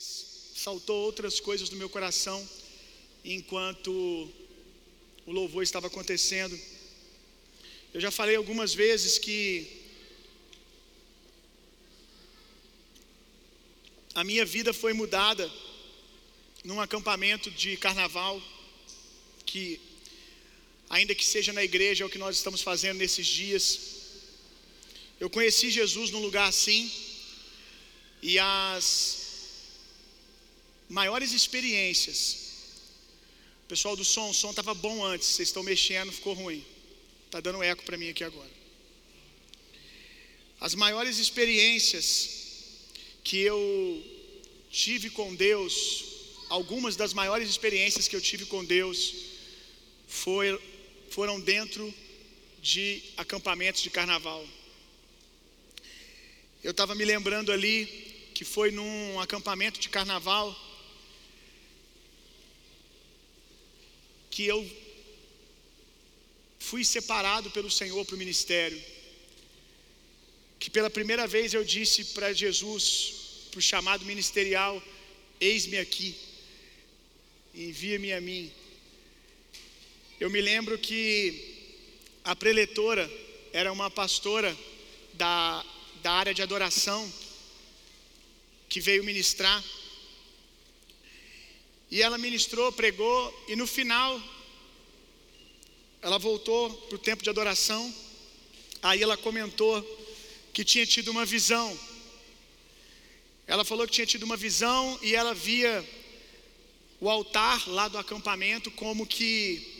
saltou outras coisas do meu coração enquanto o louvor estava acontecendo. Eu já falei algumas vezes que a minha vida foi mudada num acampamento de carnaval que ainda que seja na igreja é o que nós estamos fazendo nesses dias. Eu conheci Jesus num lugar assim e as maiores experiências. Pessoal do som, o som estava bom antes, vocês estão mexendo, ficou ruim. Tá dando eco para mim aqui agora. As maiores experiências que eu tive com Deus, algumas das maiores experiências que eu tive com Deus foi, foram dentro de acampamentos de carnaval. Eu estava me lembrando ali que foi num acampamento de carnaval que eu fui separado pelo Senhor para o ministério. Que pela primeira vez eu disse para Jesus, para o chamado ministerial: Eis-me aqui, envia-me a mim. Eu me lembro que a preletora era uma pastora da, da área de adoração que veio ministrar. E ela ministrou, pregou, e no final ela voltou para o tempo de adoração. Aí ela comentou que tinha tido uma visão. Ela falou que tinha tido uma visão e ela via o altar lá do acampamento como que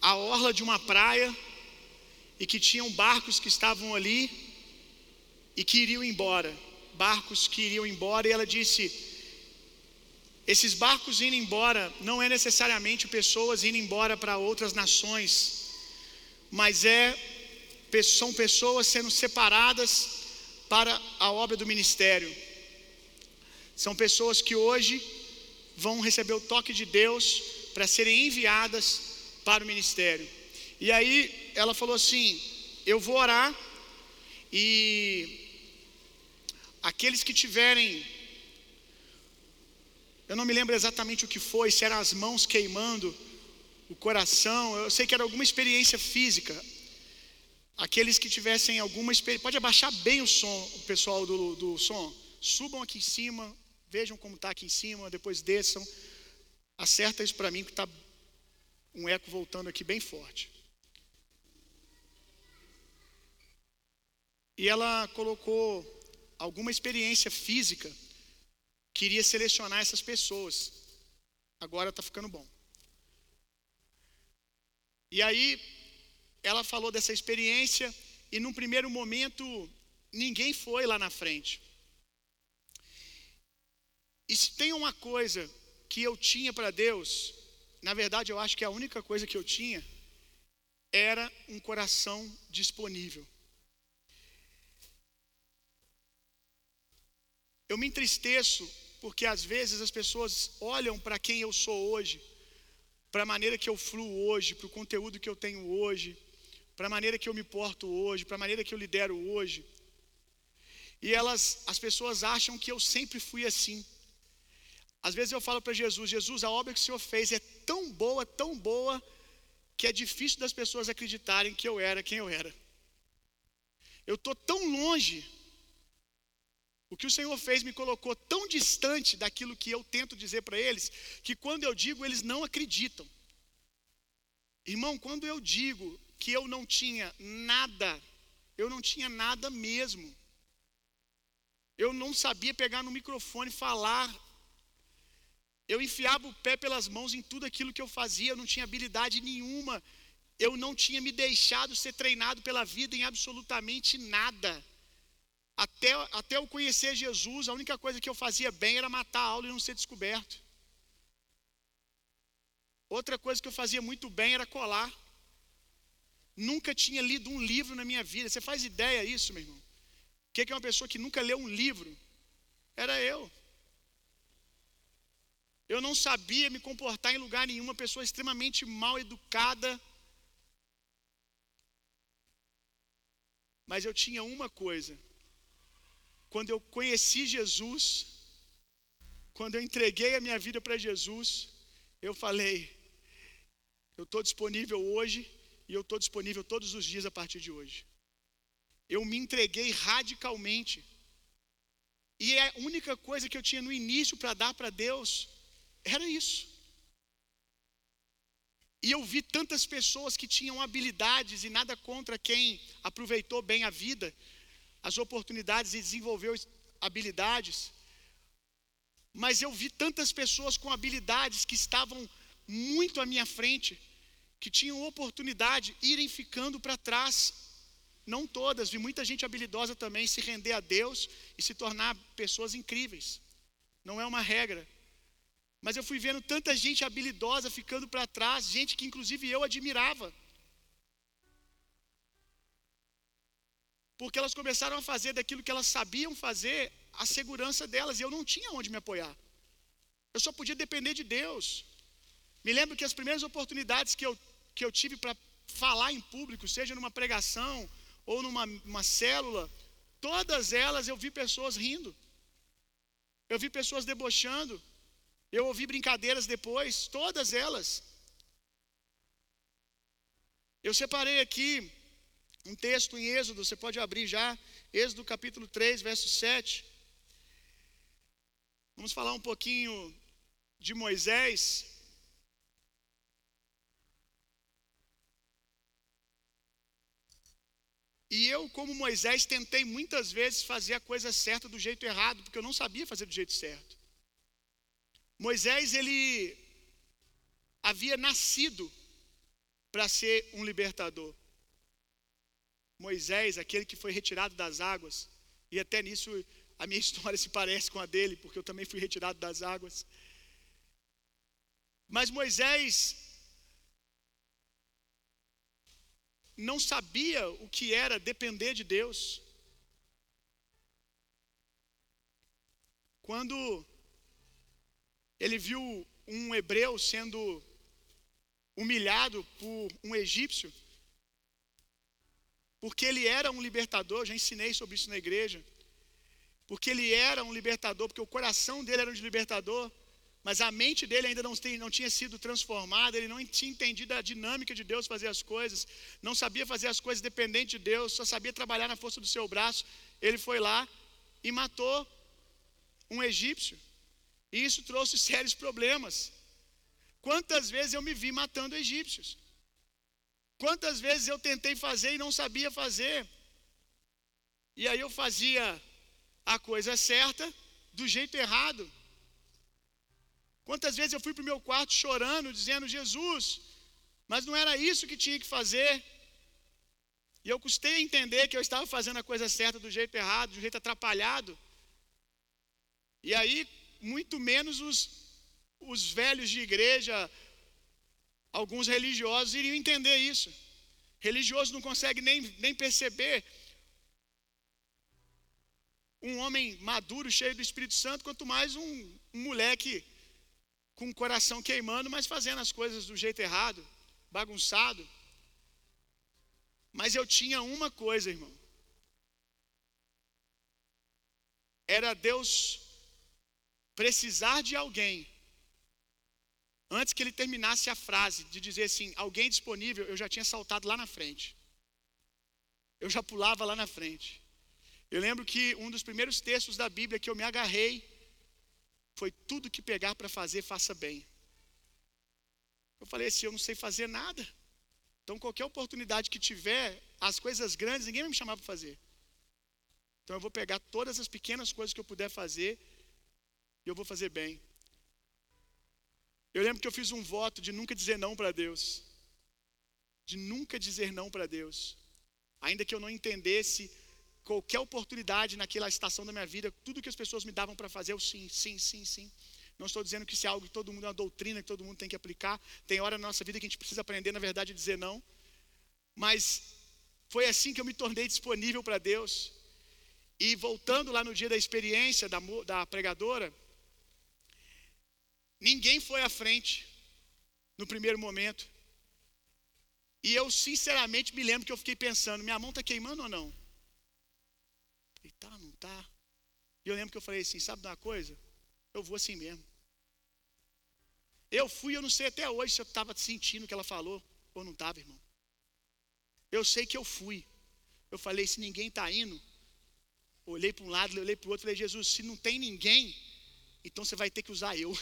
a orla de uma praia e que tinham barcos que estavam ali e que iriam embora. Barcos que iriam embora, e ela disse: esses barcos indo embora não é necessariamente pessoas indo embora para outras nações, mas é são pessoas sendo separadas para a obra do ministério. São pessoas que hoje vão receber o toque de Deus para serem enviadas para o ministério. E aí ela falou assim: Eu vou orar e aqueles que tiverem eu não me lembro exatamente o que foi, se eram as mãos queimando, o coração, eu sei que era alguma experiência física. Aqueles que tivessem alguma experiência, pode abaixar bem o som, o pessoal do, do som. Subam aqui em cima, vejam como está aqui em cima, depois desçam. Acerta isso para mim, que está um eco voltando aqui bem forte. E ela colocou alguma experiência física queria selecionar essas pessoas. Agora está ficando bom. E aí, ela falou dessa experiência, e num primeiro momento, ninguém foi lá na frente. E se tem uma coisa que eu tinha para Deus, na verdade eu acho que a única coisa que eu tinha era um coração disponível. Eu me entristeço porque às vezes as pessoas olham para quem eu sou hoje, para a maneira que eu fluo hoje, para o conteúdo que eu tenho hoje, para a maneira que eu me porto hoje, para a maneira que eu lidero hoje. E elas, as pessoas acham que eu sempre fui assim. Às vezes eu falo para Jesus: Jesus, a obra que o Senhor fez é tão boa, tão boa, que é difícil das pessoas acreditarem que eu era quem eu era. Eu estou tão longe o que o Senhor fez me colocou tão distante daquilo que eu tento dizer para eles, que quando eu digo, eles não acreditam. Irmão, quando eu digo que eu não tinha nada, eu não tinha nada mesmo. Eu não sabia pegar no microfone e falar. Eu enfiava o pé pelas mãos em tudo aquilo que eu fazia, eu não tinha habilidade nenhuma. Eu não tinha me deixado ser treinado pela vida em absolutamente nada. Até, até eu conhecer Jesus, a única coisa que eu fazia bem era matar a aula e não ser descoberto. Outra coisa que eu fazia muito bem era colar. Nunca tinha lido um livro na minha vida. Você faz ideia disso, meu irmão? O que é uma pessoa que nunca leu um livro? Era eu. Eu não sabia me comportar em lugar nenhum, uma pessoa extremamente mal educada. Mas eu tinha uma coisa quando eu conheci Jesus, quando eu entreguei a minha vida para Jesus, eu falei: eu estou disponível hoje e eu estou disponível todos os dias a partir de hoje. Eu me entreguei radicalmente. E a única coisa que eu tinha no início para dar para Deus era isso. E eu vi tantas pessoas que tinham habilidades, e nada contra quem aproveitou bem a vida, as oportunidades e desenvolveu habilidades. Mas eu vi tantas pessoas com habilidades que estavam muito à minha frente, que tinham oportunidade, irem ficando para trás. Não todas, vi muita gente habilidosa também se render a Deus e se tornar pessoas incríveis. Não é uma regra. Mas eu fui vendo tanta gente habilidosa ficando para trás, gente que inclusive eu admirava. Porque elas começaram a fazer daquilo que elas sabiam fazer a segurança delas, e eu não tinha onde me apoiar. Eu só podia depender de Deus. Me lembro que as primeiras oportunidades que eu, que eu tive para falar em público, seja numa pregação ou numa uma célula, todas elas eu vi pessoas rindo. Eu vi pessoas debochando. Eu ouvi brincadeiras depois, todas elas. Eu separei aqui um texto em Êxodo, você pode abrir já, Êxodo capítulo 3, verso 7. Vamos falar um pouquinho de Moisés. E eu, como Moisés, tentei muitas vezes fazer a coisa certa do jeito errado, porque eu não sabia fazer do jeito certo. Moisés, ele havia nascido para ser um libertador. Moisés, aquele que foi retirado das águas, e até nisso a minha história se parece com a dele, porque eu também fui retirado das águas. Mas Moisés não sabia o que era depender de Deus. Quando ele viu um hebreu sendo humilhado por um egípcio, porque ele era um libertador, já ensinei sobre isso na igreja. Porque ele era um libertador, porque o coração dele era um de libertador, mas a mente dele ainda não, não tinha sido transformada, ele não tinha entendido a dinâmica de Deus fazer as coisas, não sabia fazer as coisas dependente de Deus, só sabia trabalhar na força do seu braço. Ele foi lá e matou um egípcio. E isso trouxe sérios problemas. Quantas vezes eu me vi matando egípcios? Quantas vezes eu tentei fazer e não sabia fazer? E aí eu fazia a coisa certa do jeito errado. Quantas vezes eu fui para o meu quarto chorando, dizendo, Jesus, mas não era isso que tinha que fazer. E eu custei entender que eu estava fazendo a coisa certa do jeito errado, do jeito atrapalhado. E aí, muito menos os, os velhos de igreja, alguns religiosos iriam entender isso. Religioso não consegue nem, nem perceber um homem maduro, cheio do Espírito Santo, quanto mais um, um moleque com o coração queimando, mas fazendo as coisas do jeito errado, bagunçado. Mas eu tinha uma coisa, irmão. Era Deus precisar de alguém Antes que ele terminasse a frase de dizer assim, alguém disponível, eu já tinha saltado lá na frente. Eu já pulava lá na frente. Eu lembro que um dos primeiros textos da Bíblia que eu me agarrei foi tudo que pegar para fazer, faça bem. Eu falei assim, eu não sei fazer nada. Então qualquer oportunidade que tiver, as coisas grandes, ninguém vai me chamar para fazer. Então eu vou pegar todas as pequenas coisas que eu puder fazer e eu vou fazer bem. Eu lembro que eu fiz um voto de nunca dizer não para Deus. De nunca dizer não para Deus. Ainda que eu não entendesse qualquer oportunidade naquela estação da minha vida, tudo que as pessoas me davam para fazer, eu sim, sim, sim, sim. Não estou dizendo que isso é algo que todo mundo é uma doutrina que todo mundo tem que aplicar. Tem hora na nossa vida que a gente precisa aprender, na verdade, a dizer não. Mas foi assim que eu me tornei disponível para Deus. E voltando lá no dia da experiência da, da pregadora, Ninguém foi à frente no primeiro momento. E eu, sinceramente, me lembro que eu fiquei pensando: minha mão está queimando ou não? Falei, tá, não está. E eu lembro que eu falei assim: sabe de uma coisa? Eu vou assim mesmo. Eu fui, eu não sei até hoje se eu estava sentindo o que ela falou ou não estava, irmão. Eu sei que eu fui. Eu falei: se ninguém está indo, olhei para um lado, olhei para o outro, falei: Jesus, se não tem ninguém, então você vai ter que usar eu.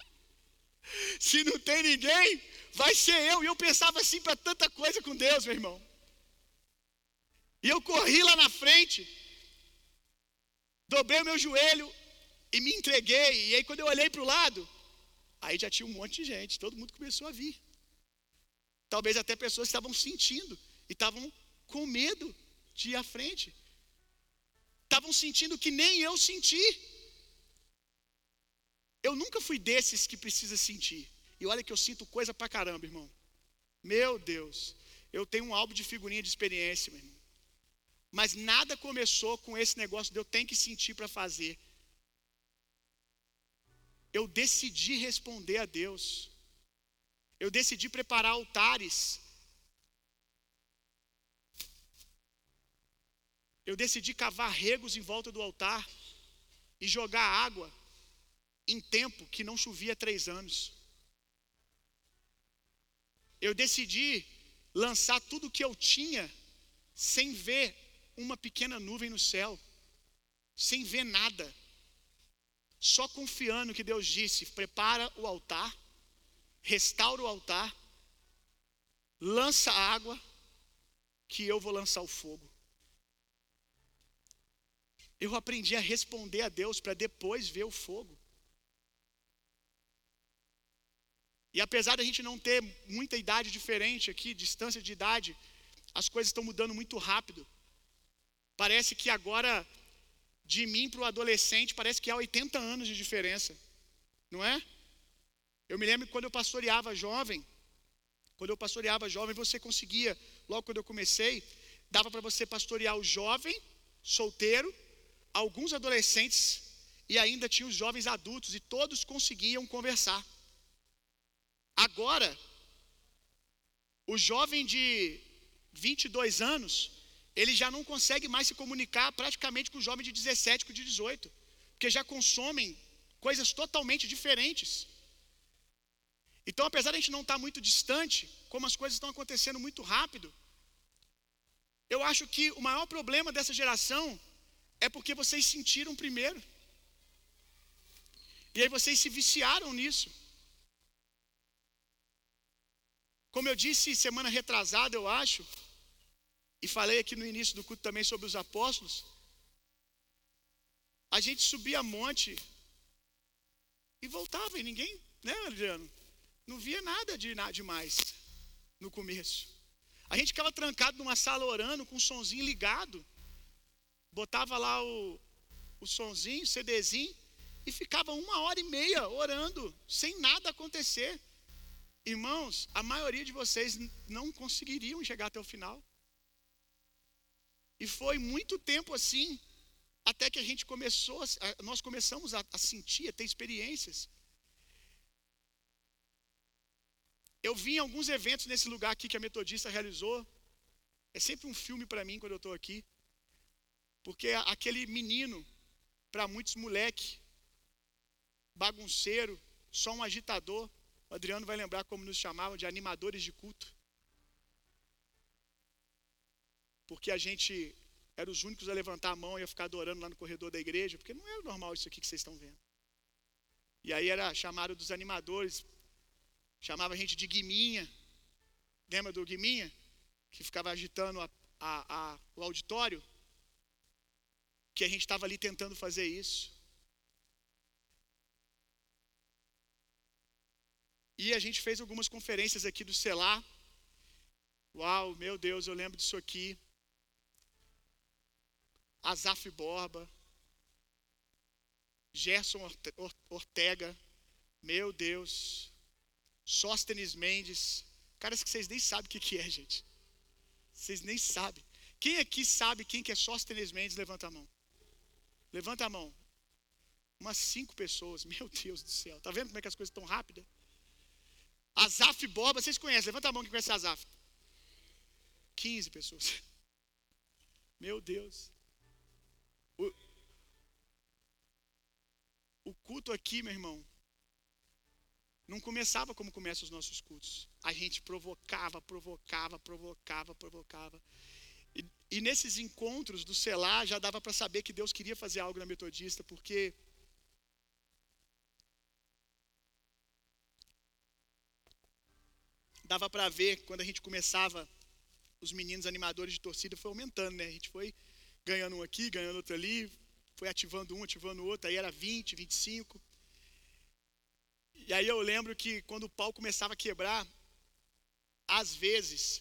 se não tem ninguém, vai ser eu. E eu pensava assim para tanta coisa com Deus, meu irmão. E eu corri lá na frente, dobrei o meu joelho e me entreguei. E aí, quando eu olhei para o lado, aí já tinha um monte de gente, todo mundo começou a vir. Talvez até pessoas estavam sentindo e estavam com medo de ir à frente. Estavam sentindo que nem eu senti. Eu nunca fui desses que precisa sentir. E olha que eu sinto coisa pra caramba, irmão. Meu Deus. Eu tenho um álbum de figurinha de experiência, meu irmão. Mas nada começou com esse negócio de eu tenho que sentir para fazer. Eu decidi responder a Deus. Eu decidi preparar altares. Eu decidi cavar regos em volta do altar e jogar água em tempo que não chovia três anos. Eu decidi lançar tudo que eu tinha sem ver uma pequena nuvem no céu, sem ver nada, só confiando que Deus disse: prepara o altar, restaura o altar, lança água, que eu vou lançar o fogo. Eu aprendi a responder a Deus para depois ver o fogo. E apesar da gente não ter muita idade diferente aqui, distância de idade, as coisas estão mudando muito rápido. Parece que agora, de mim para o adolescente, parece que há 80 anos de diferença. Não é? Eu me lembro quando eu pastoreava jovem, quando eu pastoreava jovem, você conseguia, logo quando eu comecei, dava para você pastorear o jovem, solteiro, alguns adolescentes e ainda tinha os jovens adultos e todos conseguiam conversar. Agora, o jovem de 22 anos, ele já não consegue mais se comunicar praticamente com o jovem de 17, com de 18, porque já consomem coisas totalmente diferentes. Então, apesar de a gente não estar muito distante, como as coisas estão acontecendo muito rápido, eu acho que o maior problema dessa geração é porque vocês sentiram primeiro. E aí vocês se viciaram nisso. Como eu disse semana retrasada, eu acho, e falei aqui no início do culto também sobre os apóstolos, a gente subia monte e voltava, e ninguém, né, Adriano? Não via nada de nada demais no começo. A gente ficava trancado numa sala orando com um sonzinho ligado. Botava lá o, o sonzinho, o CDzinho, e ficava uma hora e meia orando, sem nada acontecer. Irmãos, a maioria de vocês não conseguiriam chegar até o final. E foi muito tempo assim, até que a gente começou, nós começamos a, sentir, a ter experiências. Eu vi em alguns eventos nesse lugar aqui que a Metodista realizou. É sempre um filme para mim quando eu estou aqui. Porque aquele menino, para muitos moleque, bagunceiro, só um agitador. O Adriano vai lembrar como nos chamavam de animadores de culto. Porque a gente era os únicos a levantar a mão e a ficar adorando lá no corredor da igreja, porque não era normal isso aqui que vocês estão vendo. E aí era chamado dos animadores, chamava a gente de Guiminha. Lembra do Guiminha? Que ficava agitando a, a, a, o auditório? Que a gente estava ali tentando fazer isso. E a gente fez algumas conferências aqui do Celar. Uau, meu Deus, eu lembro disso aqui. Azaf Borba, Gerson Ortega, meu Deus, Sóstenes Mendes, caras que vocês nem sabem o que, que é, gente. Vocês nem sabem. Quem aqui sabe quem que é Sóstenes Mendes? Levanta a mão. Levanta a mão. Umas cinco pessoas, meu Deus do céu. Tá vendo como é que as coisas estão rápidas? Azaf Borba, vocês conhecem? Levanta a mão que conhece Azaf. 15 pessoas. Meu Deus. O, culto aqui, meu irmão, não começava como começam os nossos cultos. A gente provocava, provocava, provocava, provocava. E, e nesses encontros do selar já dava para saber que Deus queria fazer algo na metodista, porque dava para ver quando a gente começava os meninos animadores de torcida foi aumentando, né? A gente foi ganhando um aqui, ganhando outro ali, foi ativando um, ativando outro, aí era 20, 25. E aí eu lembro que quando o pau começava a quebrar, às vezes,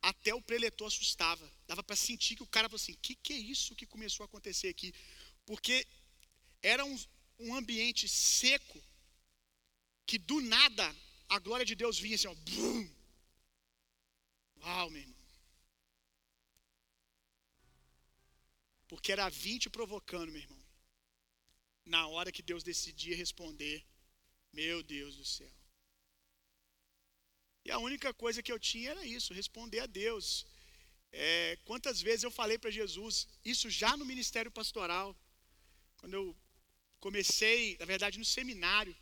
até o preletor assustava. Dava para sentir que o cara falou assim: que, que é isso que começou a acontecer aqui? Porque era um, um ambiente seco, que do nada a glória de Deus vinha assim, ó. Brum. Uau, meu irmão. Porque era 20 provocando, meu irmão. Na hora que Deus decidia responder, meu Deus do céu. E a única coisa que eu tinha era isso, responder a Deus. É, quantas vezes eu falei para Jesus, isso já no ministério pastoral, quando eu comecei, na verdade, no seminário.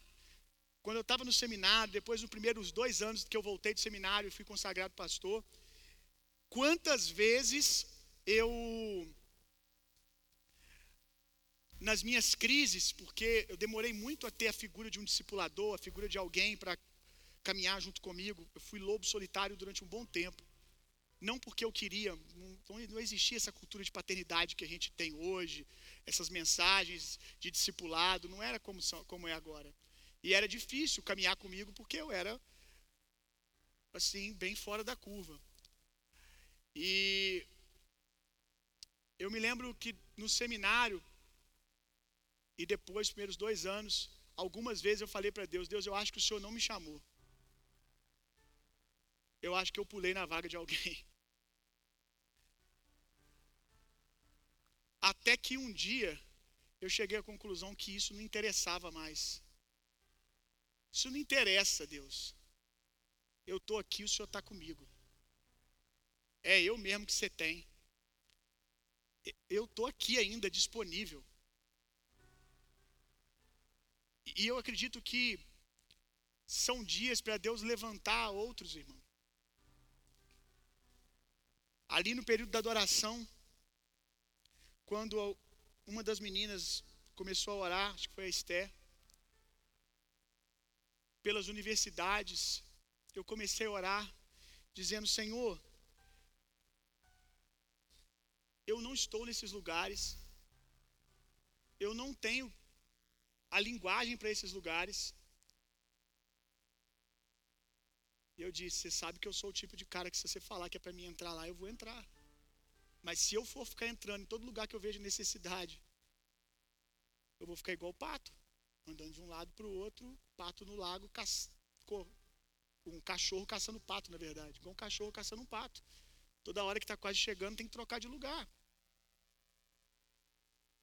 Quando eu estava no seminário, depois dos primeiros dois anos que eu voltei do seminário e fui consagrado pastor, quantas vezes eu nas minhas crises, porque eu demorei muito a ter a figura de um discipulador, a figura de alguém para caminhar junto comigo. Eu fui lobo solitário durante um bom tempo. Não porque eu queria, não, não existia essa cultura de paternidade que a gente tem hoje, essas mensagens de discipulado, não era como, como é agora. E era difícil caminhar comigo porque eu era, assim, bem fora da curva. E eu me lembro que no seminário, e depois, primeiros dois anos, algumas vezes eu falei para Deus: Deus, eu acho que o Senhor não me chamou. Eu acho que eu pulei na vaga de alguém. Até que um dia eu cheguei à conclusão que isso não interessava mais. Isso não interessa, Deus. Eu estou aqui, o Senhor está comigo. É eu mesmo que você tem. Eu estou aqui ainda disponível. E eu acredito que são dias para Deus levantar outros, irmão. Ali no período da adoração, quando uma das meninas começou a orar, acho que foi a Esther, pelas universidades, eu comecei a orar, dizendo: Senhor, eu não estou nesses lugares, eu não tenho a linguagem para esses lugares. E eu disse: Você sabe que eu sou o tipo de cara que, se você falar que é para mim entrar lá, eu vou entrar. Mas se eu for ficar entrando em todo lugar que eu vejo necessidade, eu vou ficar igual o pato, andando de um lado para o outro, pato no lago, um cachorro caçando pato, na verdade. Igual um cachorro caçando um pato. Toda hora que está quase chegando, tem que trocar de lugar.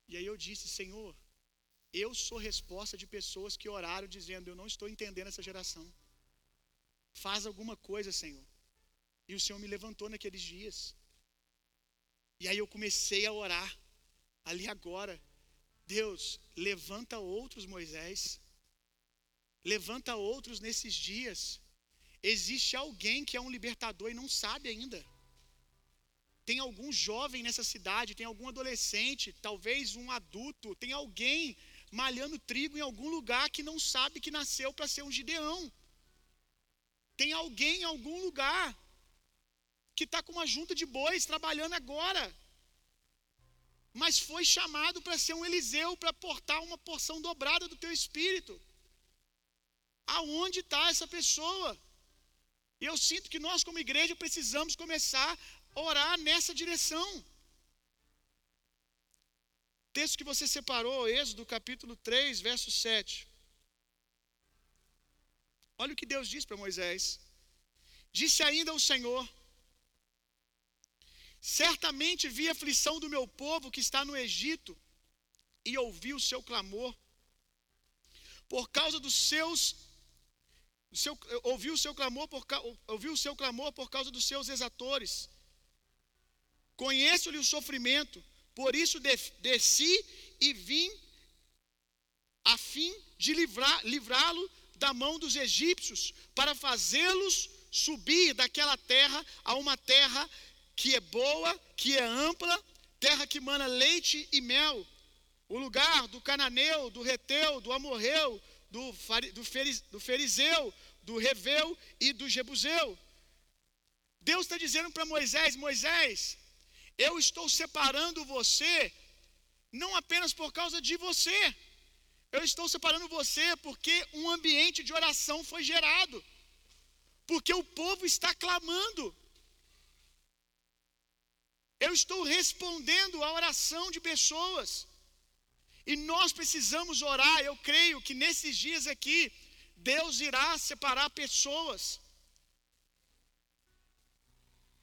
E aí eu disse: Senhor, eu sou resposta de pessoas que oraram dizendo: Eu não estou entendendo essa geração. Faz alguma coisa, Senhor. E o Senhor me levantou naqueles dias. E aí eu comecei a orar. Ali agora, Deus, levanta outros Moisés. Levanta outros nesses dias. Existe alguém que é um libertador e não sabe ainda. Tem algum jovem nessa cidade, tem algum adolescente, talvez um adulto, tem alguém malhando trigo em algum lugar que não sabe que nasceu para ser um Gideão. Tem alguém em algum lugar que está com uma junta de bois trabalhando agora, mas foi chamado para ser um Eliseu, para portar uma porção dobrada do teu espírito. Aonde está essa pessoa? Eu sinto que nós, como igreja, precisamos começar a orar nessa direção. Texto que você separou, Êxodo capítulo 3, verso 7. Olha o que Deus diz para Moisés. Disse ainda o Senhor: Certamente vi a aflição do meu povo que está no Egito e ouvi o seu clamor. Por causa dos seus seu, ouvi o seu clamor por ouvi o seu clamor por causa dos seus exatores. Conheço-lhe o sofrimento por isso desci e vim a fim de livrá-lo da mão dos egípcios, para fazê-los subir daquela terra a uma terra que é boa, que é ampla, terra que mana leite e mel, o lugar do cananeu, do reteu, do amorreu, do, do, do ferizeu, do reveu e do jebuseu. Deus está dizendo para Moisés: Moisés, eu estou separando você, não apenas por causa de você, eu estou separando você porque um ambiente de oração foi gerado, porque o povo está clamando. Eu estou respondendo à oração de pessoas. E nós precisamos orar. Eu creio que nesses dias aqui, Deus irá separar pessoas.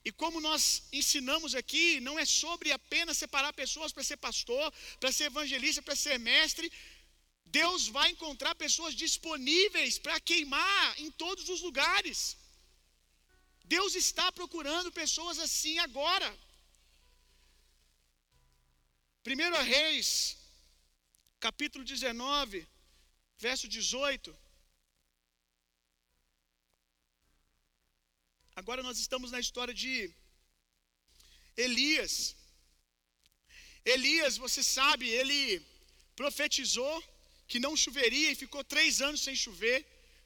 E como nós ensinamos aqui, não é sobre apenas separar pessoas para ser pastor, para ser evangelista, para ser mestre. Deus vai encontrar pessoas disponíveis para queimar em todos os lugares. Deus está procurando pessoas assim agora. 1 Reis, capítulo 19, verso 18. Agora nós estamos na história de Elias. Elias, você sabe, ele profetizou que não choveria e ficou três anos sem chover.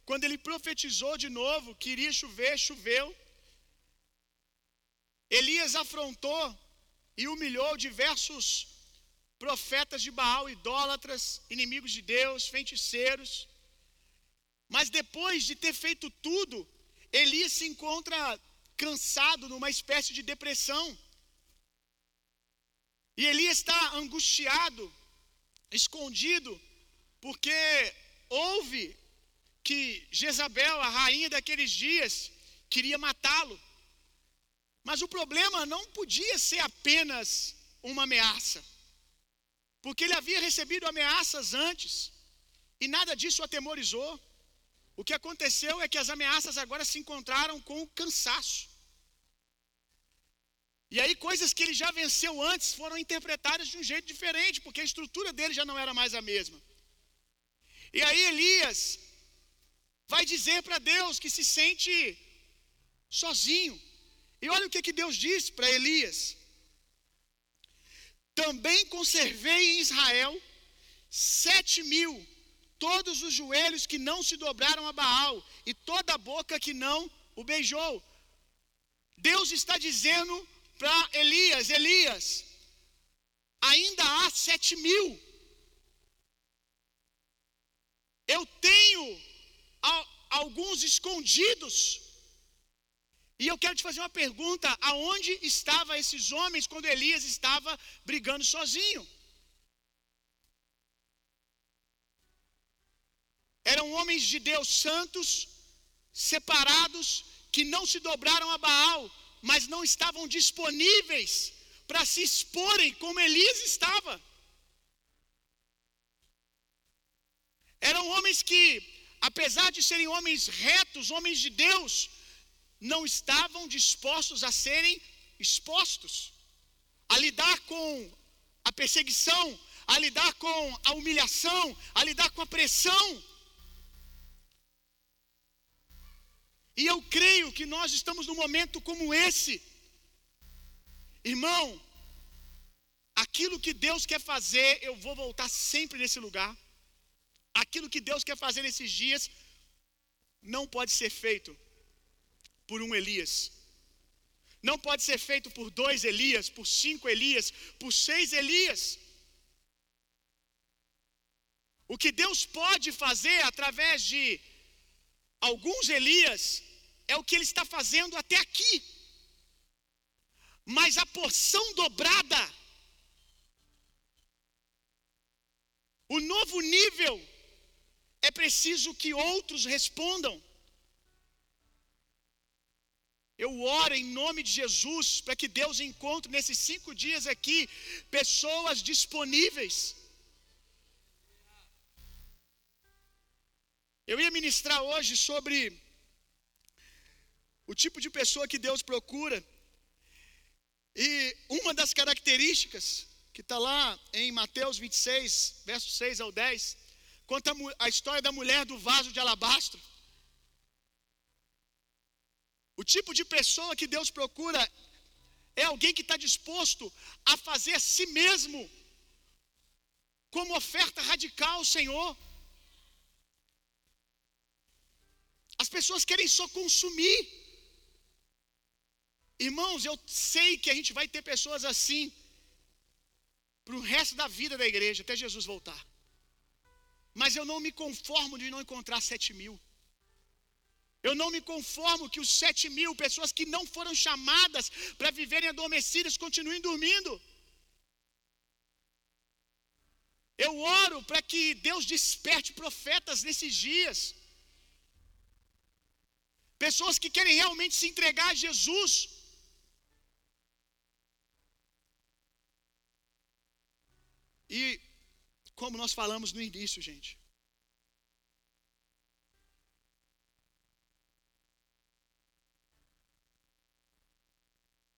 Quando ele profetizou de novo que iria chover, choveu. Elias afrontou e humilhou diversos profetas de Baal, idólatras, inimigos de Deus, feiticeiros. Mas depois de ter feito tudo, Elias se encontra cansado, numa espécie de depressão. E Elias está angustiado, escondido, porque ouve que Jezabel, a rainha daqueles dias, queria matá-lo. Mas o problema não podia ser apenas uma ameaça, porque ele havia recebido ameaças antes, e nada disso atemorizou. O que aconteceu é que as ameaças agora se encontraram com o cansaço. E aí, coisas que ele já venceu antes foram interpretadas de um jeito diferente, porque a estrutura dele já não era mais a mesma. E aí, Elias vai dizer para Deus que se sente sozinho. E olha o que, que Deus diz para Elias: Também conservei em Israel sete mil todos os joelhos que não se dobraram a Baal, e toda a boca que não o beijou. Deus está dizendo para Elias: Elias, ainda há sete mil. Eu tenho alguns escondidos. E eu quero te fazer uma pergunta: aonde estavam esses homens quando Elias estava brigando sozinho? Eram homens de Deus santos, separados, que não se dobraram a Baal, mas não estavam disponíveis para se exporem como Elias estava. Eram homens que, apesar de serem homens retos, homens de Deus, não estavam dispostos a serem expostos, a lidar com a perseguição, a lidar com a humilhação, a lidar com a pressão. E eu creio que nós estamos num momento como esse. Irmão, aquilo que Deus quer fazer, eu vou voltar sempre nesse lugar. Aquilo que Deus quer fazer nesses dias não pode ser feito por um Elias. Não pode ser feito por dois Elias, por cinco Elias, por seis Elias. O que Deus pode fazer através de alguns Elias é o que ele está fazendo até aqui. Mas a porção dobrada, o novo nível, é preciso que outros respondam. Eu oro em nome de Jesus para que Deus encontre nesses cinco dias aqui pessoas disponíveis. Eu ia ministrar hoje sobre o tipo de pessoa que Deus procura. E uma das características que está lá em Mateus 26, versos 6 ao 10, Conta a história da mulher do vaso de alabastro. O tipo de pessoa que Deus procura é alguém que está disposto a fazer a si mesmo como oferta radical Senhor. As pessoas querem só consumir. Irmãos, eu sei que a gente vai ter pessoas assim para o resto da vida da igreja, até Jesus voltar. Mas eu não me conformo de não encontrar sete mil. Eu não me conformo que os sete mil pessoas que não foram chamadas para viverem adormecidas continuem dormindo. Eu oro para que Deus desperte profetas nesses dias. Pessoas que querem realmente se entregar a Jesus. E como nós falamos no início, gente,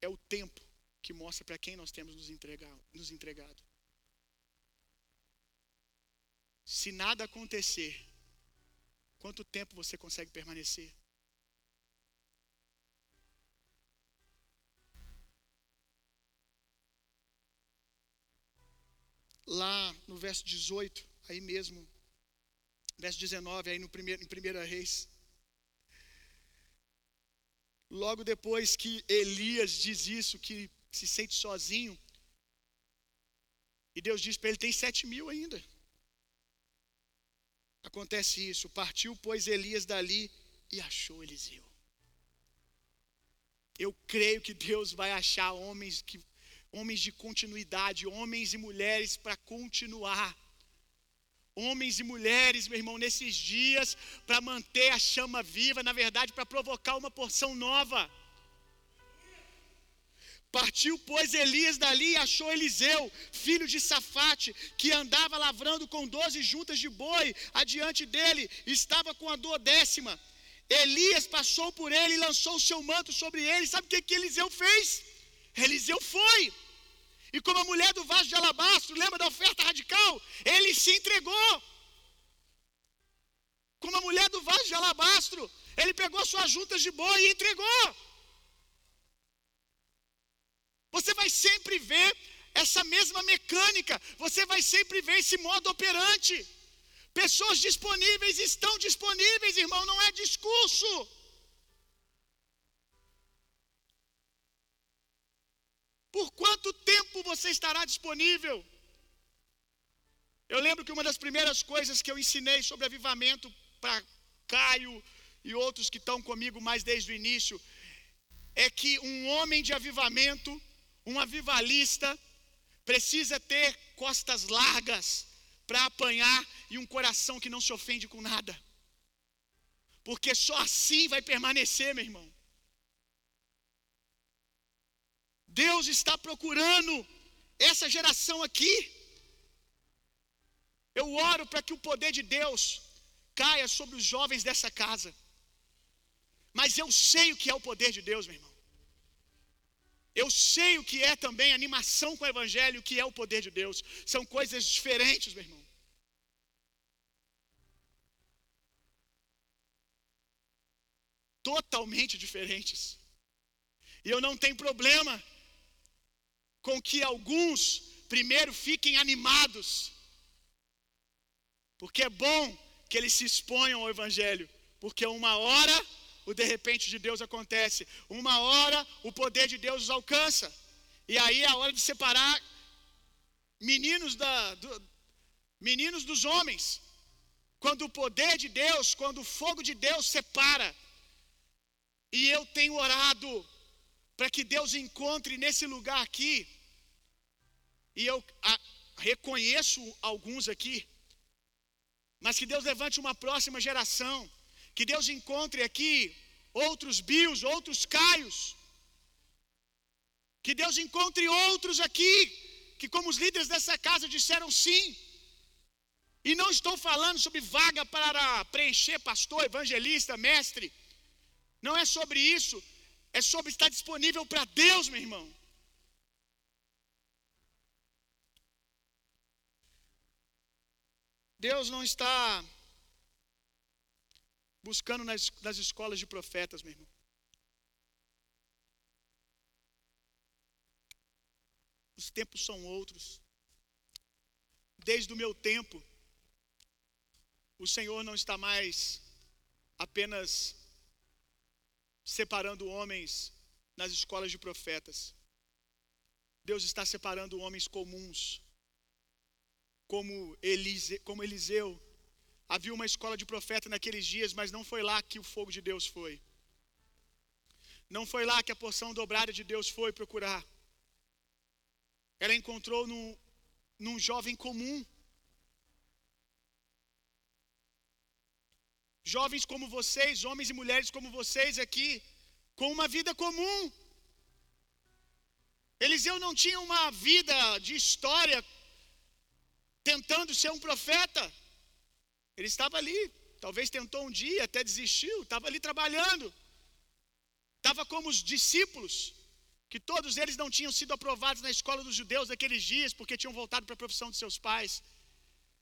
é o tempo que mostra para quem nós temos nos, entregar, nos entregado. Se nada acontecer, quanto tempo você consegue permanecer? Lá no verso 18, aí mesmo, verso 19, aí no primeiro, em 1 Reis, Logo depois que Elias diz isso, que se sente sozinho, e Deus diz para ele: tem sete mil ainda. Acontece isso. Partiu, pois, Elias dali e achou Eliseu. Eu creio que Deus vai achar homens, que, homens de continuidade, homens e mulheres para continuar homens e mulheres, meu irmão, nesses dias, para manter a chama viva, na verdade, para provocar uma porção nova. Partiu, pois, Elias dali e achou Eliseu, filho de Safate, que andava lavrando com doze juntas de boi adiante dele, estava com a dor décima. Elias passou por ele e lançou o seu manto sobre ele. Sabe o que, que Eliseu fez? Eliseu foi. E como a mulher do vaso de alabastro, lembra da oferta radical? Ele se entregou. Como a mulher do vaso de alabastro, ele pegou suas juntas de boi e entregou. Você vai sempre ver essa mesma mecânica, você vai sempre ver esse modo operante. Pessoas disponíveis estão disponíveis, irmão, não é discurso. Por quanto tempo você estará disponível? Eu lembro que uma das primeiras coisas que eu ensinei sobre avivamento para Caio e outros que estão comigo mais desde o início é que um homem de avivamento, um avivalista, precisa ter costas largas para apanhar e um coração que não se ofende com nada. Porque só assim vai permanecer, meu irmão. Deus está procurando essa geração aqui. Eu oro para que o poder de Deus caia sobre os jovens dessa casa. Mas eu sei o que é o poder de Deus, meu irmão. Eu sei o que é também animação com o Evangelho, o que é o poder de Deus. São coisas diferentes, meu irmão. Totalmente diferentes. E eu não tenho problema com que alguns primeiro fiquem animados, porque é bom que eles se exponham ao Evangelho, porque uma hora o de repente de Deus acontece, uma hora o poder de Deus os alcança, e aí é a hora de separar meninos, da, do, meninos dos homens, quando o poder de Deus, quando o fogo de Deus separa, e eu tenho orado para que Deus encontre nesse lugar aqui e eu a, reconheço alguns aqui, mas que Deus levante uma próxima geração, que Deus encontre aqui outros Bios, outros Caios, que Deus encontre outros aqui, que como os líderes dessa casa disseram sim, e não estou falando sobre vaga para preencher pastor, evangelista, mestre, não é sobre isso, é sobre estar disponível para Deus, meu irmão. Deus não está buscando nas, nas escolas de profetas, meu irmão. Os tempos são outros. Desde o meu tempo, o Senhor não está mais apenas separando homens nas escolas de profetas. Deus está separando homens comuns, como, Elise, como Eliseu. Havia uma escola de profeta naqueles dias, mas não foi lá que o fogo de Deus foi. Não foi lá que a porção dobrada de Deus foi procurar. Ela encontrou num, num jovem comum. Jovens como vocês, homens e mulheres como vocês aqui, com uma vida comum. Eliseu não tinha uma vida de história tentando ser um profeta. Ele estava ali, talvez tentou um dia, até desistiu, estava ali trabalhando. Estava como os discípulos, que todos eles não tinham sido aprovados na escola dos judeus naqueles dias, porque tinham voltado para a profissão de seus pais.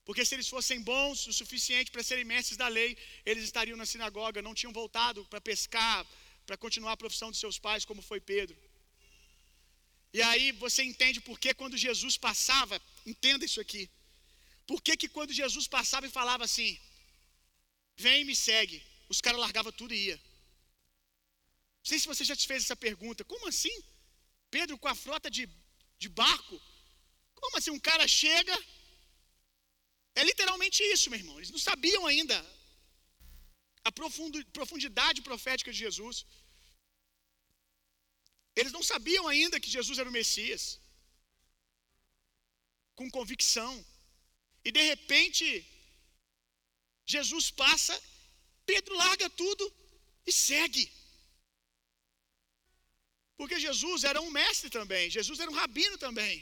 Porque se eles fossem bons o suficiente para serem mestres da lei, eles estariam na sinagoga, não tinham voltado para pescar, para continuar a profissão de seus pais, como foi Pedro. E aí você entende por que quando Jesus passava, entenda isso aqui. Por que, que quando Jesus passava e falava assim, vem e me segue, os caras largavam tudo e ia. Não sei se você já te fez essa pergunta, como assim? Pedro com a frota de, de barco? Como assim? Um cara chega. É literalmente isso, meu irmão. Eles não sabiam ainda a profundidade profética de Jesus. Eles não sabiam ainda que Jesus era o Messias. Com convicção. E de repente, Jesus passa, Pedro larga tudo e segue. Porque Jesus era um mestre também, Jesus era um rabino também.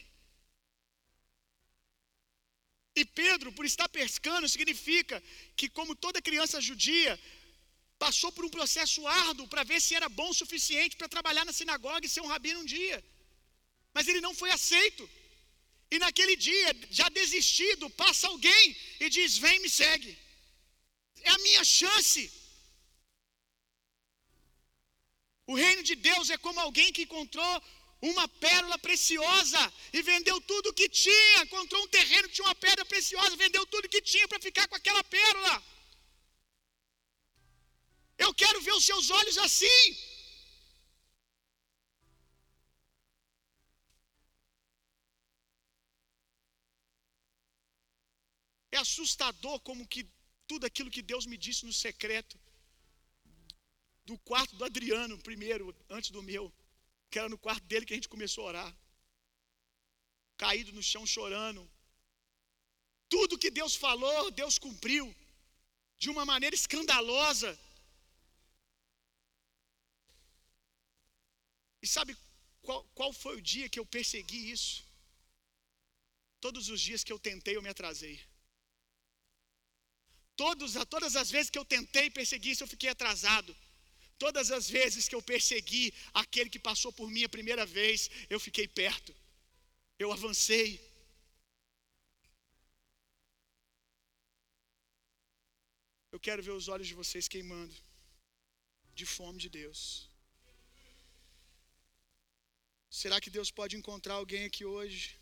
E Pedro, por estar pescando, significa que, como toda criança judia, passou por um processo árduo para ver se era bom o suficiente para trabalhar na sinagoga e ser um rabino um dia. Mas ele não foi aceito. E naquele dia, já desistido, passa alguém e diz: Vem, me segue. É a minha chance. O reino de Deus é como alguém que encontrou uma pérola preciosa e vendeu tudo o que tinha. Encontrou um terreno que tinha uma pedra preciosa, vendeu tudo que tinha para ficar com aquela pérola. Eu quero ver os seus olhos assim. É assustador como que tudo aquilo que Deus me disse no secreto do quarto do Adriano, primeiro, antes do meu, que era no quarto dele que a gente começou a orar. Caído no chão chorando. Tudo que Deus falou, Deus cumpriu de uma maneira escandalosa. E sabe qual, qual foi o dia que eu persegui isso? Todos os dias que eu tentei, eu me atrasei. Todos, todas as vezes que eu tentei perseguir isso, eu fiquei atrasado. Todas as vezes que eu persegui aquele que passou por mim a primeira vez, eu fiquei perto. Eu avancei. Eu quero ver os olhos de vocês queimando de fome de Deus. Será que Deus pode encontrar alguém aqui hoje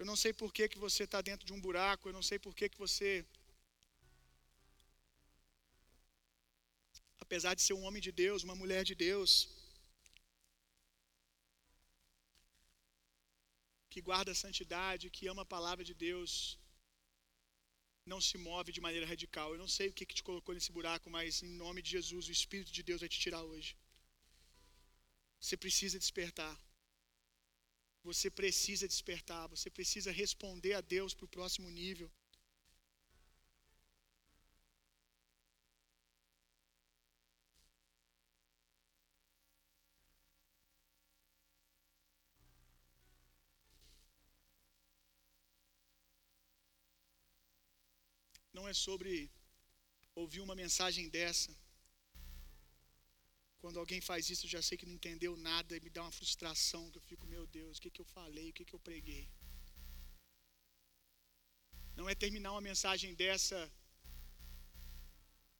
Eu não sei por que, que você está dentro de um buraco, eu não sei por que, que você, apesar de ser um homem de Deus, uma mulher de Deus, que guarda a santidade, que ama a palavra de Deus, não se move de maneira radical. Eu não sei o que, que te colocou nesse buraco, mas em nome de Jesus, o Espírito de Deus vai te tirar hoje. Você precisa despertar. Você precisa despertar, você precisa responder a Deus para o próximo nível. Não é sobre ouvir uma mensagem dessa Quando alguém faz isso, eu já sei que não entendeu nada e me dá uma frustração, que eu fico, meu Deus, o que, que eu falei, o que, que eu preguei. Não é terminar uma mensagem dessa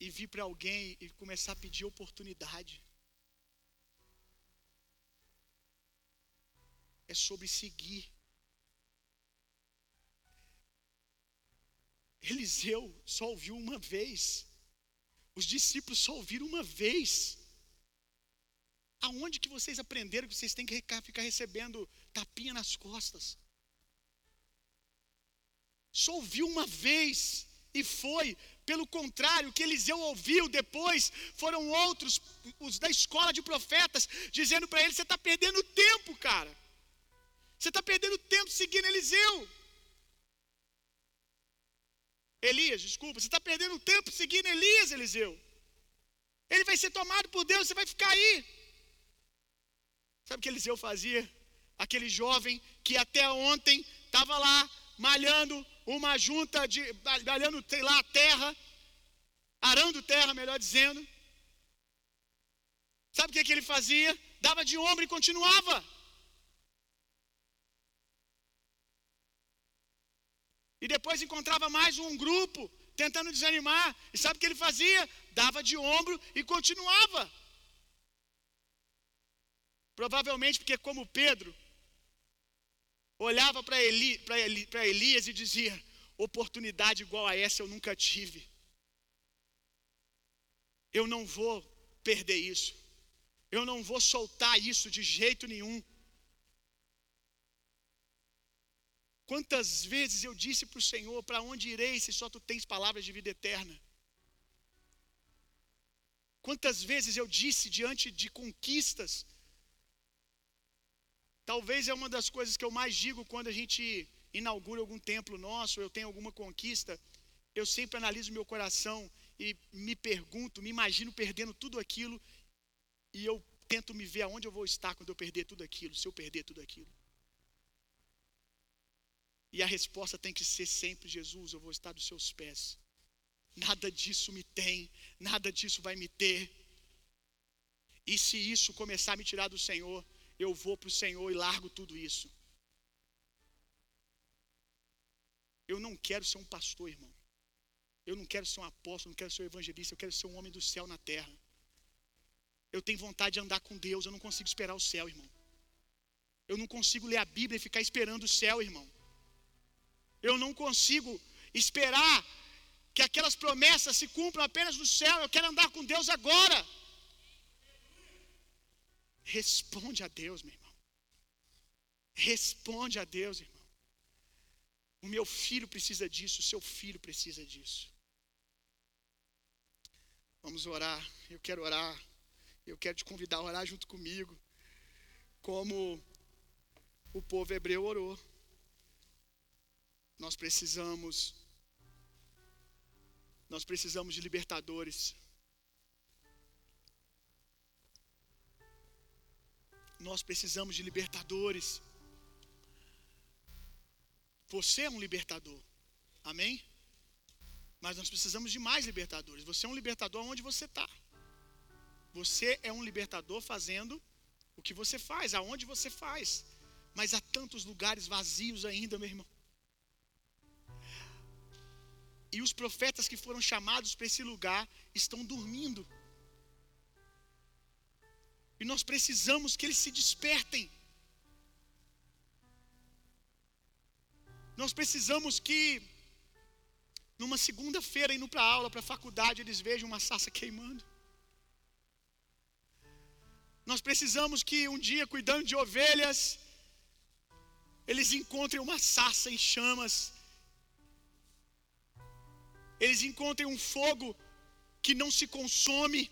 e vir para alguém e começar a pedir oportunidade. É sobre seguir. Eliseu só ouviu uma vez. Os discípulos só ouviram uma vez. Aonde que vocês aprenderam que vocês têm que ficar recebendo tapinha nas costas? Só ouviu uma vez e foi. Pelo contrário, o que Eliseu ouviu depois foram outros, os da escola de profetas, dizendo para ele: você está perdendo tempo, cara. Você está perdendo tempo seguindo Eliseu. Elias, desculpa, você está perdendo tempo seguindo Elias, Eliseu. Ele vai ser tomado por Deus, você vai ficar aí. Sabe o que Eliseu fazia? Aquele jovem que até ontem estava lá malhando uma junta de. malhando, sei lá, terra, arando terra, melhor dizendo. Sabe o que, que ele fazia? Dava de ombro e continuava. E depois encontrava mais um grupo tentando desanimar. E sabe o que ele fazia? Dava de ombro e continuava. Provavelmente porque, como Pedro, olhava para Eli, Eli, Elias e dizia: oportunidade igual a essa eu nunca tive. Eu não vou perder isso. Eu não vou soltar isso de jeito nenhum. Quantas vezes eu disse para o Senhor: Para onde irei se só tu tens palavras de vida eterna? Quantas vezes eu disse diante de conquistas? Talvez é uma das coisas que eu mais digo quando a gente inaugura algum templo nosso, eu tenho alguma conquista. Eu sempre analiso meu coração e me pergunto, me imagino perdendo tudo aquilo e eu tento me ver aonde eu vou estar quando eu perder tudo aquilo, se eu perder tudo aquilo. E a resposta tem que ser sempre: Jesus, eu vou estar dos seus pés. Nada disso me tem, nada disso vai me ter. E se isso começar a me tirar do Senhor, eu vou para o Senhor e largo tudo isso. Eu não quero ser um pastor, irmão. Eu não quero ser um apóstolo, não quero ser um evangelista, eu quero ser um homem do céu na terra. Eu tenho vontade de andar com Deus, eu não consigo esperar o céu, irmão. Eu não consigo ler a Bíblia e ficar esperando o céu, irmão. Eu não consigo esperar que aquelas promessas se cumpram apenas no céu. Eu quero andar com Deus agora. Responde a Deus, meu irmão. Responde a Deus, irmão. O meu filho precisa disso, o seu filho precisa disso. Vamos orar. Eu quero orar. Eu quero te convidar a orar junto comigo. Como o povo hebreu orou. Nós precisamos nós precisamos de libertadores. Nós precisamos de libertadores. Você é um libertador. Amém? Mas nós precisamos de mais libertadores. Você é um libertador onde você está. Você é um libertador fazendo o que você faz, aonde você faz. Mas há tantos lugares vazios ainda, meu irmão. E os profetas que foram chamados para esse lugar estão dormindo. E nós precisamos que eles se despertem. Nós precisamos que, numa segunda-feira, indo para aula, para a faculdade, eles vejam uma sassa queimando. Nós precisamos que um dia, cuidando de ovelhas, eles encontrem uma sassa em chamas. Eles encontrem um fogo que não se consome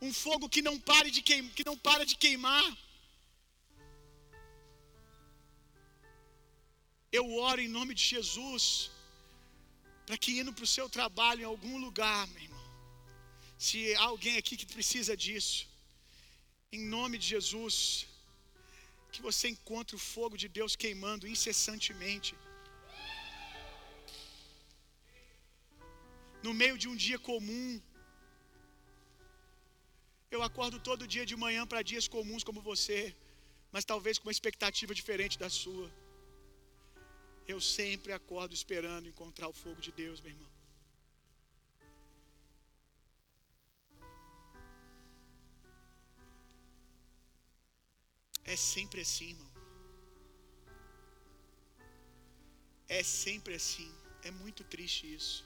um fogo que não pare de queim, que não para de queimar. Eu oro em nome de Jesus para que indo para o seu trabalho em algum lugar, meu irmão, se há alguém aqui que precisa disso, em nome de Jesus, que você encontre o fogo de Deus queimando incessantemente. No meio de um dia comum, Eu acordo todo dia de manhã para dias comuns como você, mas talvez com uma expectativa diferente da sua. Eu sempre acordo esperando encontrar o fogo de Deus, meu irmão. É sempre assim, irmão. É sempre assim. É muito triste isso.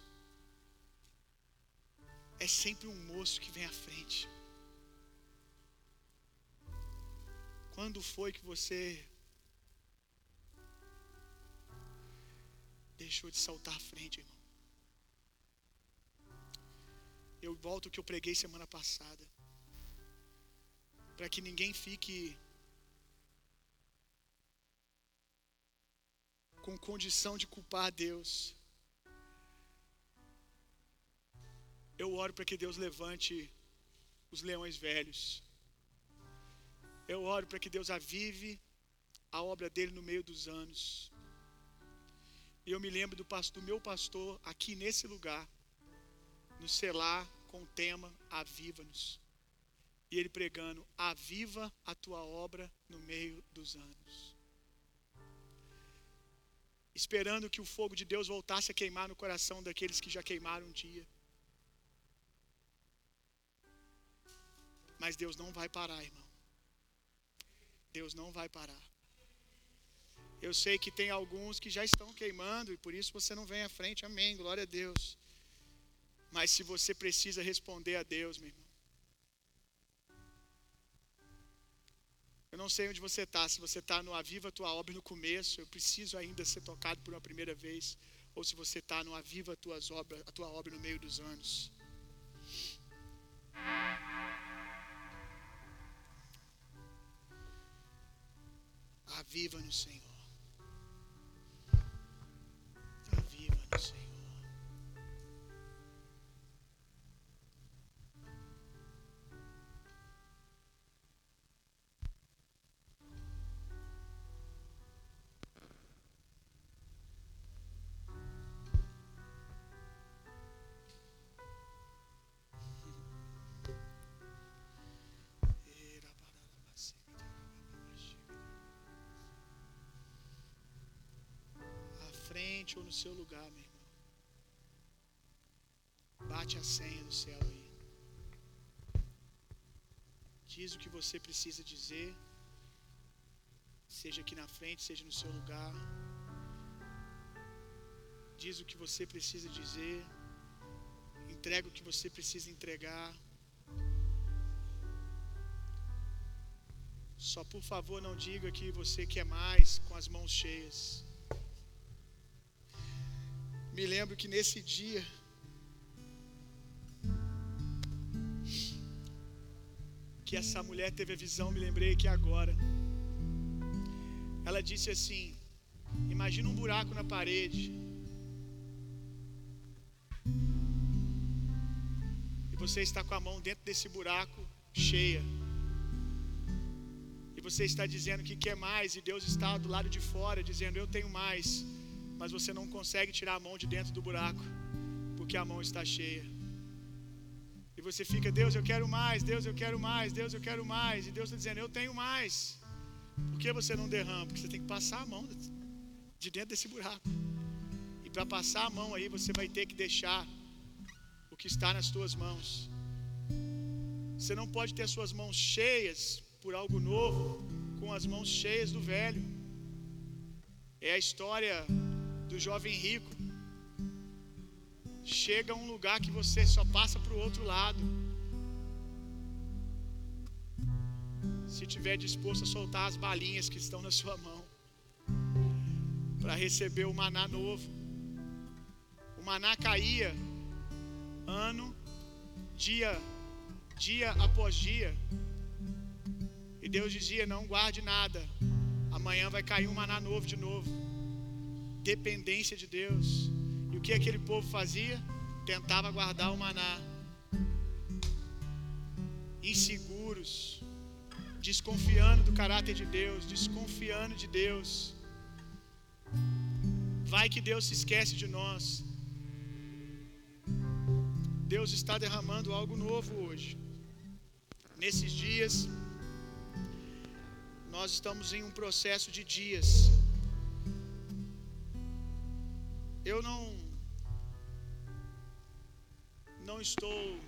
É sempre um moço que vem à frente. Quando foi que você deixou de saltar à frente, irmão? Eu volto ao que eu preguei semana passada. Para que ninguém fique com condição de culpar a Deus. Eu oro para que Deus levante os leões velhos. Eu oro para que Deus avive a obra dele no meio dos anos. E eu me lembro do, pastor, do meu pastor aqui nesse lugar, no Selar, com o tema Aviva-nos. E ele pregando: Aviva a tua obra no meio dos anos esperando que o fogo de Deus voltasse a queimar no coração daqueles que já queimaram um dia. Mas Deus não vai parar, irmão. Deus não vai parar. Eu sei que tem alguns que já estão queimando e por isso você não vem à frente. Amém. Glória a Deus. Mas se você precisa responder a Deus, meu irmão, Eu não sei onde você está, se você está no Aviva tua obra no começo, eu preciso ainda ser tocado por uma primeira vez, ou se você está no Aviva tuas obras, a tua obra no meio dos anos. Aviva no Senhor. Aviva no Senhor. Ou no seu lugar, meu irmão. Bate a senha do céu aí. Diz o que você precisa dizer, seja aqui na frente, seja no seu lugar. Diz o que você precisa dizer, entrega o que você precisa entregar. Só por favor não diga que você quer mais com as mãos cheias. Me lembro que nesse dia que essa mulher teve a visão, me lembrei que agora. Ela disse assim: Imagina um buraco na parede. E você está com a mão dentro desse buraco cheia. E você está dizendo que quer mais, e Deus está do lado de fora dizendo: Eu tenho mais mas você não consegue tirar a mão de dentro do buraco, porque a mão está cheia. E você fica, Deus, eu quero mais, Deus, eu quero mais, Deus, eu quero mais. E Deus está dizendo, eu tenho mais. Por que você não derrama? Porque você tem que passar a mão de dentro desse buraco. E para passar a mão aí, você vai ter que deixar o que está nas suas mãos. Você não pode ter as suas mãos cheias por algo novo, com as mãos cheias do velho. É a história do jovem rico. Chega a um lugar que você só passa para o outro lado. Se tiver disposto a soltar as balinhas que estão na sua mão, para receber o maná novo. O maná caía ano, dia, dia após dia. E Deus dizia: Não guarde nada, amanhã vai cair um maná novo de novo dependência de Deus. E o que aquele povo fazia? Tentava guardar o maná. Inseguros, desconfiando do caráter de Deus, desconfiando de Deus. Vai que Deus se esquece de nós. Deus está derramando algo novo hoje. Nesses dias, nós estamos em um processo de dias. Eu não não estou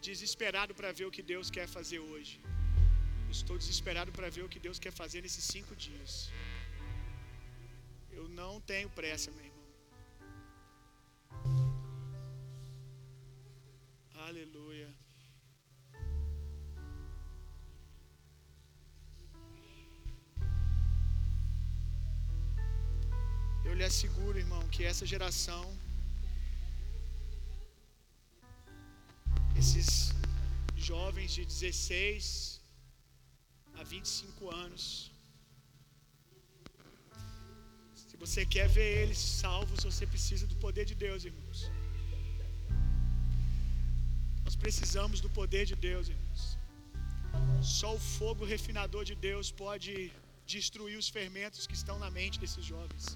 desesperado para ver o que Deus quer fazer hoje. Estou desesperado para ver o que Deus quer fazer nesses cinco dias. Eu não tenho pressa, meu irmão. Aleluia. Eu lhe asseguro, irmão, que essa geração, esses jovens de 16 a 25 anos, se você quer ver eles salvos, você precisa do poder de Deus, irmãos. Nós precisamos do poder de Deus, irmãos. Só o fogo refinador de Deus pode destruir os fermentos que estão na mente desses jovens.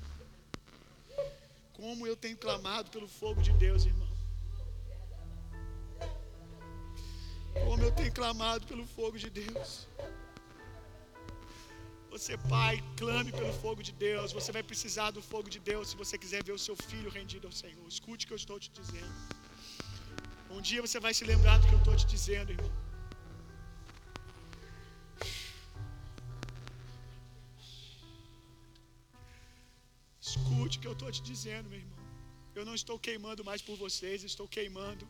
Como eu tenho clamado pelo fogo de Deus, irmão. Como eu tenho clamado pelo fogo de Deus. Você, pai, clame pelo fogo de Deus. Você vai precisar do fogo de Deus se você quiser ver o seu filho rendido ao Senhor. Escute o que eu estou te dizendo. Um dia você vai se lembrar do que eu estou te dizendo, irmão. Escute o que eu estou te dizendo, meu irmão. Eu não estou queimando mais por vocês, estou queimando.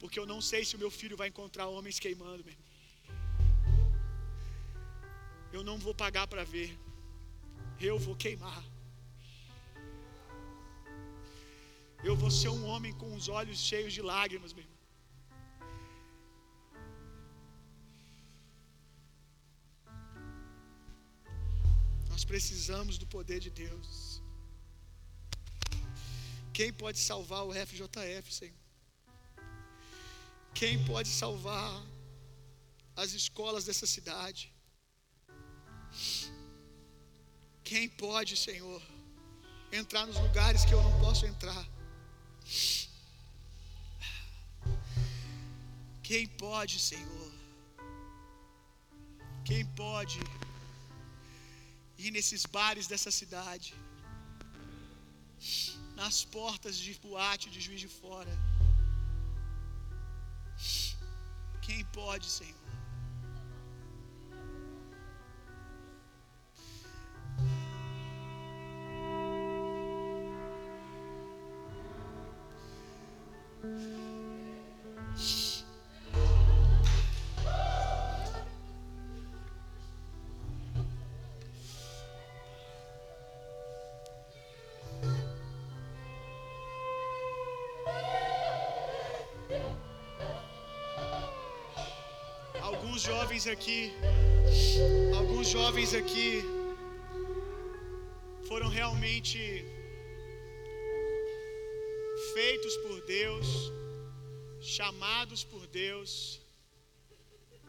Porque eu não sei se o meu filho vai encontrar homens queimando, meu irmão. Eu não vou pagar para ver. Eu vou queimar. Eu vou ser um homem com os olhos cheios de lágrimas, meu irmão. Nós precisamos do poder de Deus. Quem pode salvar o FJF, Senhor? Quem pode salvar as escolas dessa cidade? Quem pode, Senhor, entrar nos lugares que eu não posso entrar? Quem pode, Senhor? Quem pode ir nesses bares dessa cidade? Nas portas de boate de juiz de fora? Quem pode, Senhor? Jovens aqui, alguns jovens aqui foram realmente feitos por Deus, chamados por Deus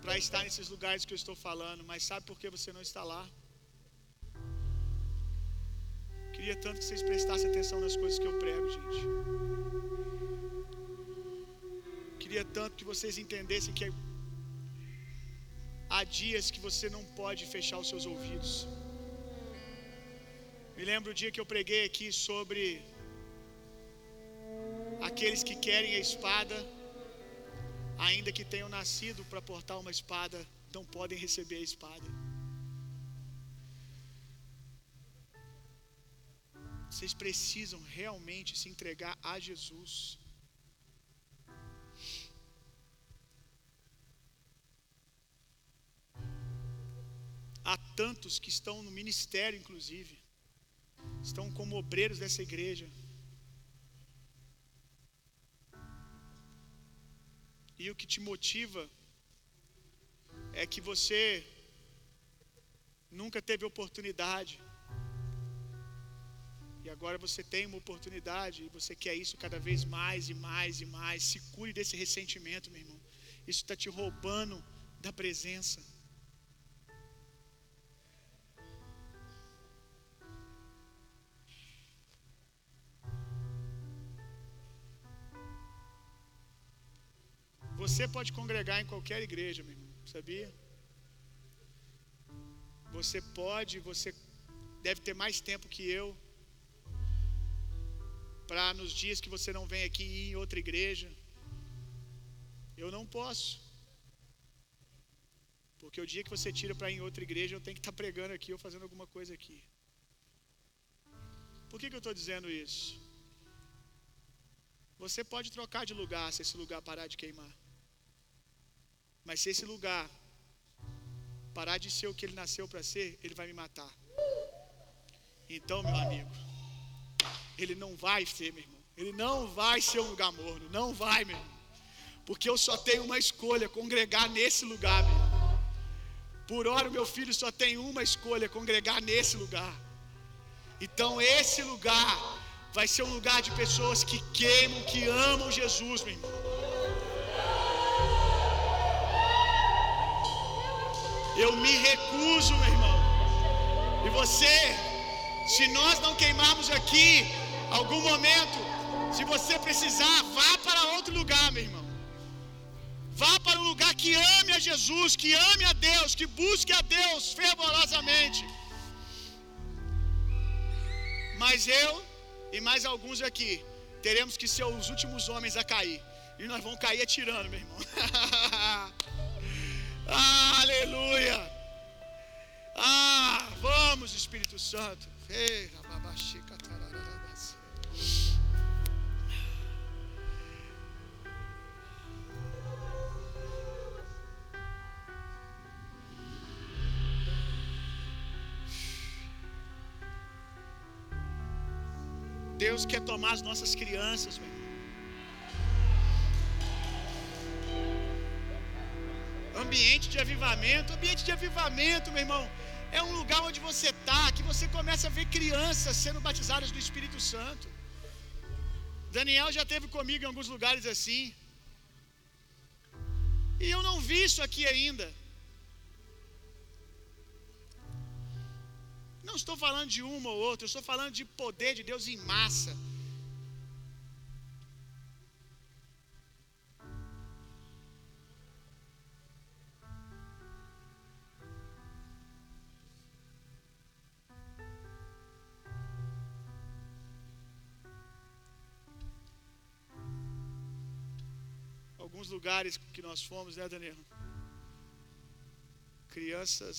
para estar nesses lugares que eu estou falando, mas sabe por que você não está lá? Queria tanto que vocês prestassem atenção nas coisas que eu prego, gente. Queria tanto que vocês entendessem que há dias que você não pode fechar os seus ouvidos. Me lembro o dia que eu preguei aqui sobre aqueles que querem a espada, ainda que tenham nascido para portar uma espada, não podem receber a espada. Vocês precisam realmente se entregar a Jesus. Tantos que estão no ministério, inclusive, estão como obreiros dessa igreja. E o que te motiva é que você nunca teve oportunidade. E agora você tem uma oportunidade e você quer isso cada vez mais e mais e mais. Se cure desse ressentimento, meu irmão. Isso está te roubando da presença. Você pode congregar em qualquer igreja, meu irmão, sabia? Você pode, você deve ter mais tempo que eu para nos dias que você não vem aqui ir em outra igreja. Eu não posso. Porque o dia que você tira para ir em outra igreja, eu tenho que estar tá pregando aqui ou fazendo alguma coisa aqui. Por que, que eu estou dizendo isso? Você pode trocar de lugar se esse lugar parar de queimar. Mas se esse lugar parar de ser o que ele nasceu para ser, ele vai me matar. Então, meu amigo, ele não vai ser, meu irmão. Ele não vai ser um lugar morno. Não vai, meu irmão. Porque eu só tenho uma escolha: congregar nesse lugar, meu irmão. Por hora, meu filho só tem uma escolha: congregar nesse lugar. Então, esse lugar vai ser um lugar de pessoas que queimam, que amam Jesus, meu irmão. Eu me recuso, meu irmão. E você, se nós não queimarmos aqui, algum momento, se você precisar, vá para outro lugar, meu irmão. Vá para um lugar que ame a Jesus, que ame a Deus, que busque a Deus fervorosamente. Mas eu e mais alguns aqui teremos que ser os últimos homens a cair. E nós vamos cair atirando, meu irmão. Aleluia! Ah, vamos, Espírito Santo. Deus quer tomar as nossas crianças, meu Ambiente de avivamento, ambiente de avivamento, meu irmão, é um lugar onde você está, que você começa a ver crianças sendo batizadas do Espírito Santo. Daniel já teve comigo em alguns lugares assim. E eu não vi isso aqui ainda. Não estou falando de uma ou outra, estou falando de poder de Deus em massa. Alguns lugares que nós fomos, né, Daniel? Crianças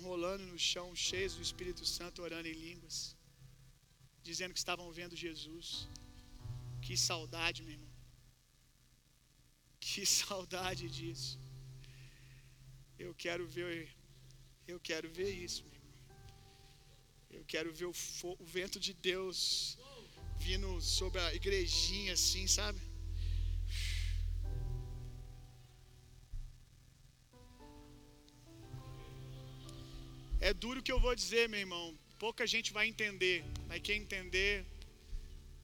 rolando no chão, cheios do Espírito Santo, orando em línguas, dizendo que estavam vendo Jesus. Que saudade, meu irmão. Que saudade disso. Eu quero ver, eu quero ver isso, meu irmão. Eu quero ver o, o vento de Deus vindo sobre a igrejinha assim, sabe? É duro o que eu vou dizer, meu irmão. Pouca gente vai entender, mas quem entender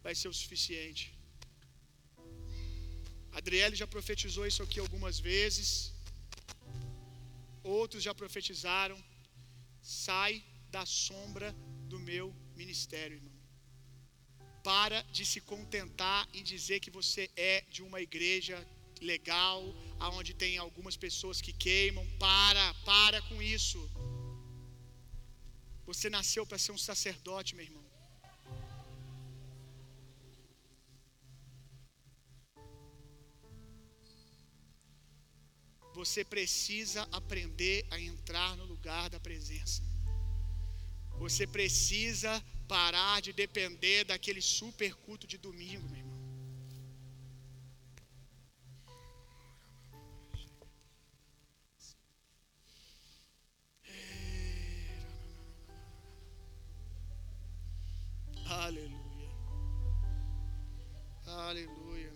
vai ser o suficiente. Adriele já profetizou isso aqui algumas vezes. Outros já profetizaram. Sai da sombra do meu ministério, irmão. Para de se contentar em dizer que você é de uma igreja legal, aonde tem algumas pessoas que queimam. Para, para com isso. Você nasceu para ser um sacerdote, meu irmão. Você precisa aprender a entrar no lugar da presença. Você precisa parar de depender daquele super culto de domingo, meu irmão. Aleluia. Aleluia.